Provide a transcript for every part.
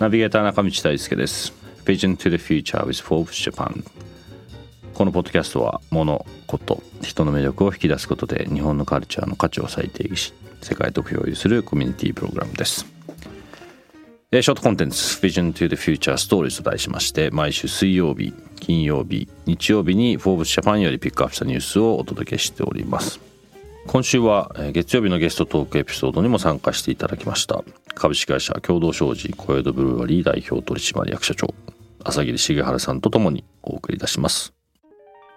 ナビゲーター中道大輔です。Vision to the Future with Forbes Japan このポッドキャストは物事人の魅力を引き出すことで日本のカルチャーの価値を再定義し世界と共有するコミュニティプログラムです。ショートコンテンツ Vision to the Future Stories と題しまして毎週水曜日金曜日日曜日に Forbes Japan よりピックアップしたニュースをお届けしております。今週は月曜日のゲストトークエピソードにも参加していただきました。株式会社共同商事小江戸ブルワリー代表取締役社長朝霧重治さんとともにお送りいたします。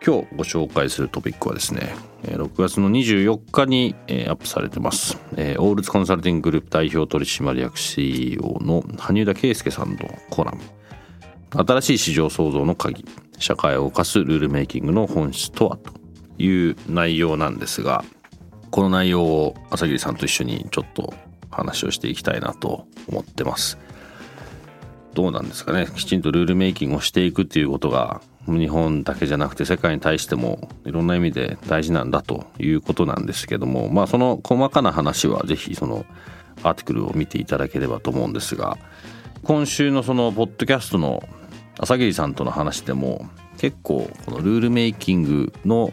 今日ご紹介するトピックはですね6月の24日にアップされてます。オールズコンサルティンググループ代表取締役 CEO の羽生田圭介さんのコラム。新しい市場創造の鍵。社会を動かすルールメイキングの本質とはという内容なんですがこの内容を朝霧さんと一緒にちょっと話をしていきたいなと思ってます。どうなんですかね。きちんとルールメイキングをしていくっていうことが日本だけじゃなくて世界に対してもいろんな意味で大事なんだということなんですけどもまあその細かな話は是非そのアーティクルを見ていただければと思うんですが今週のそのポッドキャストの朝霧さんとの話でも結構このルールメイキングの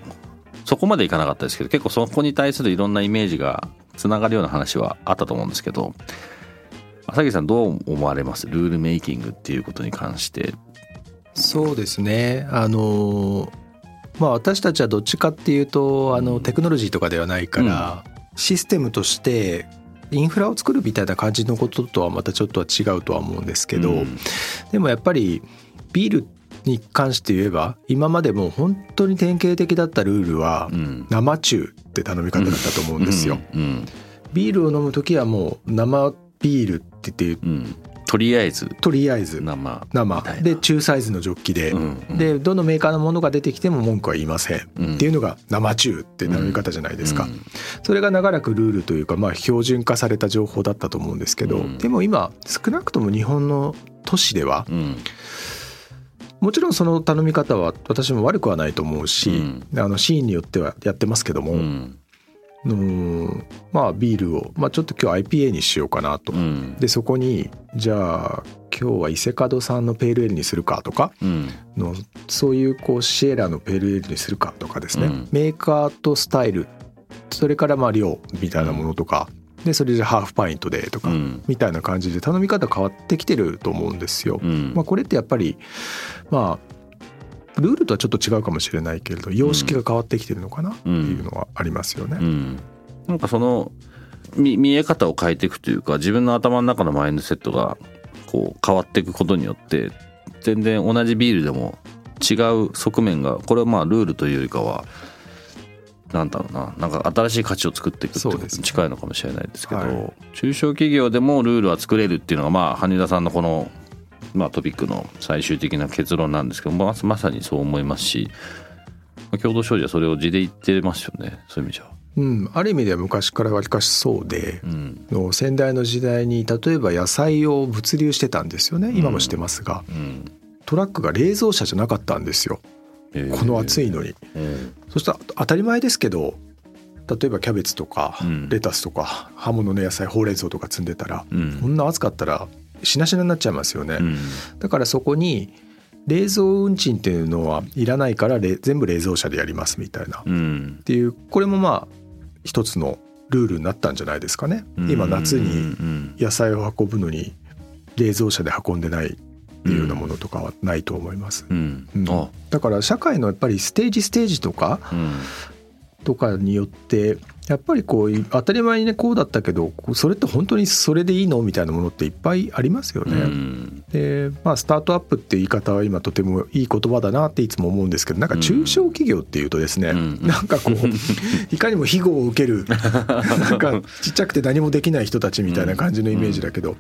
そこまでいかなかったですけど結構そこに対するいろんなイメージがつながるような話はあったと思うんですけど朝霧さんどう思われます？ルールメイキングっていうことに関して。そうですね。あのまあ私たちはどっちかっていうとあのテクノロジーとかではないから、うん、システムとしてインフラを作るみたいな感じのこととはまたちょっとは違うとは思うんですけど、うん、でもやっぱりビールに関して言えば今までも本当に典型的だったルールは生中って頼み方だったと思うんですよ。ビールを飲む時はもう生ビールって言って、とりあえず。とりあえず。生。生。で中サイズのジョッキで、うんうん、でどのメーカーのものが出てきても文句は言いません、うん、っていうのが生中って頼み方じゃないですか、うん、それが長らくルールというかまあ標準化された情報だったと思うんですけど、でも今少なくとも日本の都市では、もちろんその頼み方は私も悪くはないと思うし、あのシーンによってはやってますけども、のまあビールを、まあ、ちょっと今日 IPA にしようかなと、うん、でそこにじゃあ今日は伊勢門さんのペールエールにするかとかの、うん、そういうこうシエラのペールエールにするかとかですね、うん、メーカーとスタイル。それからまあ量みたいなものとか、でそれでハーフパイントでとか、みたいな感じで頼み方変わってきてると思うんですよ。まあ、これってやっぱりまあルールとはちょっと違うかもしれないけれど様式が変わってきてるのかなっていうのはありますよね。うんうん、なんかその見見え方を変えていくというか自分の頭の中のマインドセットがこう変わっていくことによって全然同じビールでも違う側面がこれはまあルールというよりかはなんだろうな。なんか新しい価値を作っていくってことに近いのかもしれないですけど、ねはい、中小企業でもルールは作れるっていうのがまあ羽田さんのこのまあ、トピックの最終的な結論なんですけどままさにそう思いますし共同商事はそれを地で言ってますよね。そういう意味じゃ。うん、ある意味では昔からわりかしそうで、うん、の先代の時代に例えば野菜を物流してたんですよね。今もしてますが、うん、トラックが冷蔵車じゃなかったんですよ、えー、この暑いのに、えー、そしたら当たり前ですけど例えばキャベツとかレタスとか葉物の野菜ほうれん草とか積んでたら、うん、こんな暑かったらしなしなになっちゃいますよね、うん、だからそこに冷蔵運賃っていうのはいらないから全部冷蔵車でやりますみたいな、うん、っていうこれもまあ一つのルールになったんじゃないですかね、今夏に野菜を運ぶのに冷蔵車で運んでないっていうようなものとかはないと思います、うん。うん、だから社会のやっぱりステージステージとか、とかによってやっぱりこう当たり前にねこうだったけどそれって本当にそれでいいの？みたいなものっていっぱいありますよね。でまあ、スタートアップって言い方は今とてもいい言葉だなっていつも思うんですけどなんか中小企業っていうとですね、うん、なんかこう いかにも庇護を受ける なんかちっちゃくて何もできない人たちみたいな感じのイメージだけど、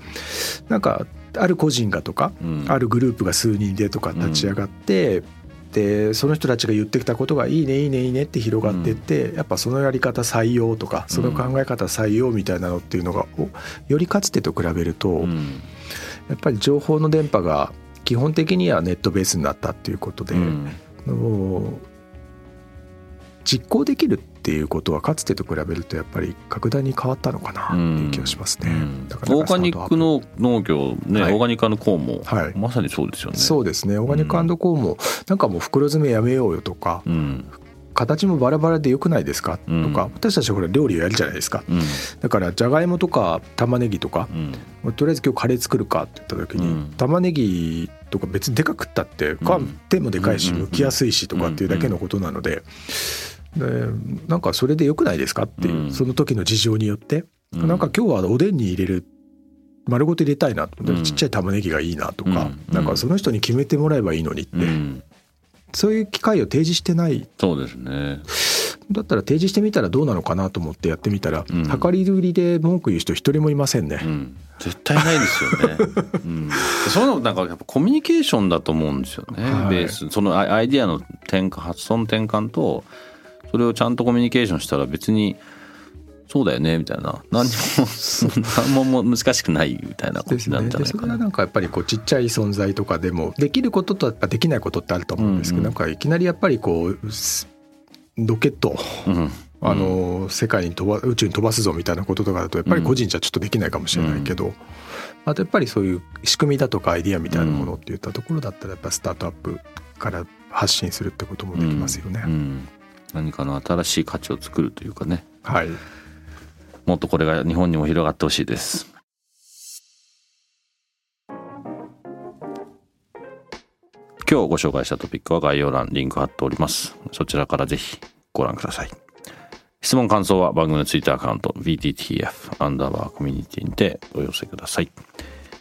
なんかある個人がとか、あるグループが数人でとか立ち上がって、でその人たちが言ってきたことがいいねいいねいいねって広がっていって、やっぱそのやり方採用とかその考え方採用みたいなのっていうのがよりかつてと比べると、やっぱり情報の電波が基本的にはネットベースになったっていうことで、うん、実行できるっていうことはかつてと比べるとやっぱり格段に変わったのかなっていう気がしますね。うん、オーガニックの農業ね、はい、オーガニックコーンも、はい、まさにそうですよね。そうですね。オーガニックコーンも、なんかもう袋詰めやめようよとか、うん、形もバラバラでよくないですか、とか私たちはほら料理をやるじゃないですか、うん、だからじゃがいもとか玉ねぎとか、うん、とりあえず今日カレー作るかって言った時に、うん、玉ねぎとか別にでかくったって手もでかいし剥きやすいしとかっていうだけのことなので。でなんかそれでよくないですかっていう、その時の事情によって、うん、なんか今日はおでんに入れる丸ごと入れたいなちっちゃい玉ねぎがいいなとか、うん、なんかその人に決めてもらえばいいのにって、そういう機会を提示してない。そうですね。だったら提示してみたらどうなのかなと思ってやってみたら、うん、量り売りで文句言う人一人もいませんね、うん、絶対ないですよね、うん、そういうのなんかやっぱコミュニケーションだと思うんですよね、はい、ベースそのアイディアの転換発想の転換とそれをちゃんとコミュニケーションしたら別にそうだよねみたいな。何も何も難しくないみたいなことなんじゃないかな、ね、それはなんかやっぱりこうちっちゃい存在とかでもできることとやっぱできないことってあると思うんですけど、うん。うん、なんかいきなりやっぱりこうロケット、うん、あの世界に飛ば宇宙に飛ばすぞみたいなこととかだとやっぱり個人じゃちょっとできないかもしれないけど、うん、あとやっぱりそういう仕組みだとかアイディアみたいなものっていったところだったらやっぱスタートアップから発信するってこともできますよね。うん。うん、何かの新しい価値を作るというかね。はい。もっとこれが日本にも広がってほしいです。今日ご紹介したトピックは概要欄リンク貼っております。そちらからぜひご覧ください。質問感想は番組のツイッターアカウント VTTF アンダーバーコミュニティにてお寄せください。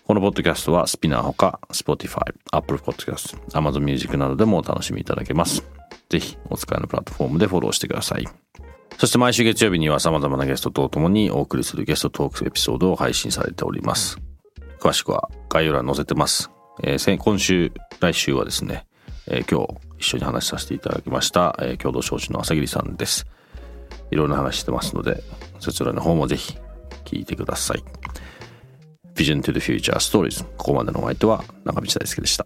このポッドキャストはスピナーほか Spotify、Apple Podcast、Amazon Music などでもお楽しみいただけます。ぜひお使いのプラットフォームでフォローしてください。そして毎週月曜日には様々なゲストと共にお送りするゲストトークエピソードを配信されております。詳しくは概要欄に載せてます。えー、今週、来週はですね、えー、今日一緒に話させていただきました、えー、共同承知の朝霧さんです。いろんな話してますので、そちらの方もぜひ聞いてください。Vision to the Future Stories ここまでのお相手は中道大輔でした。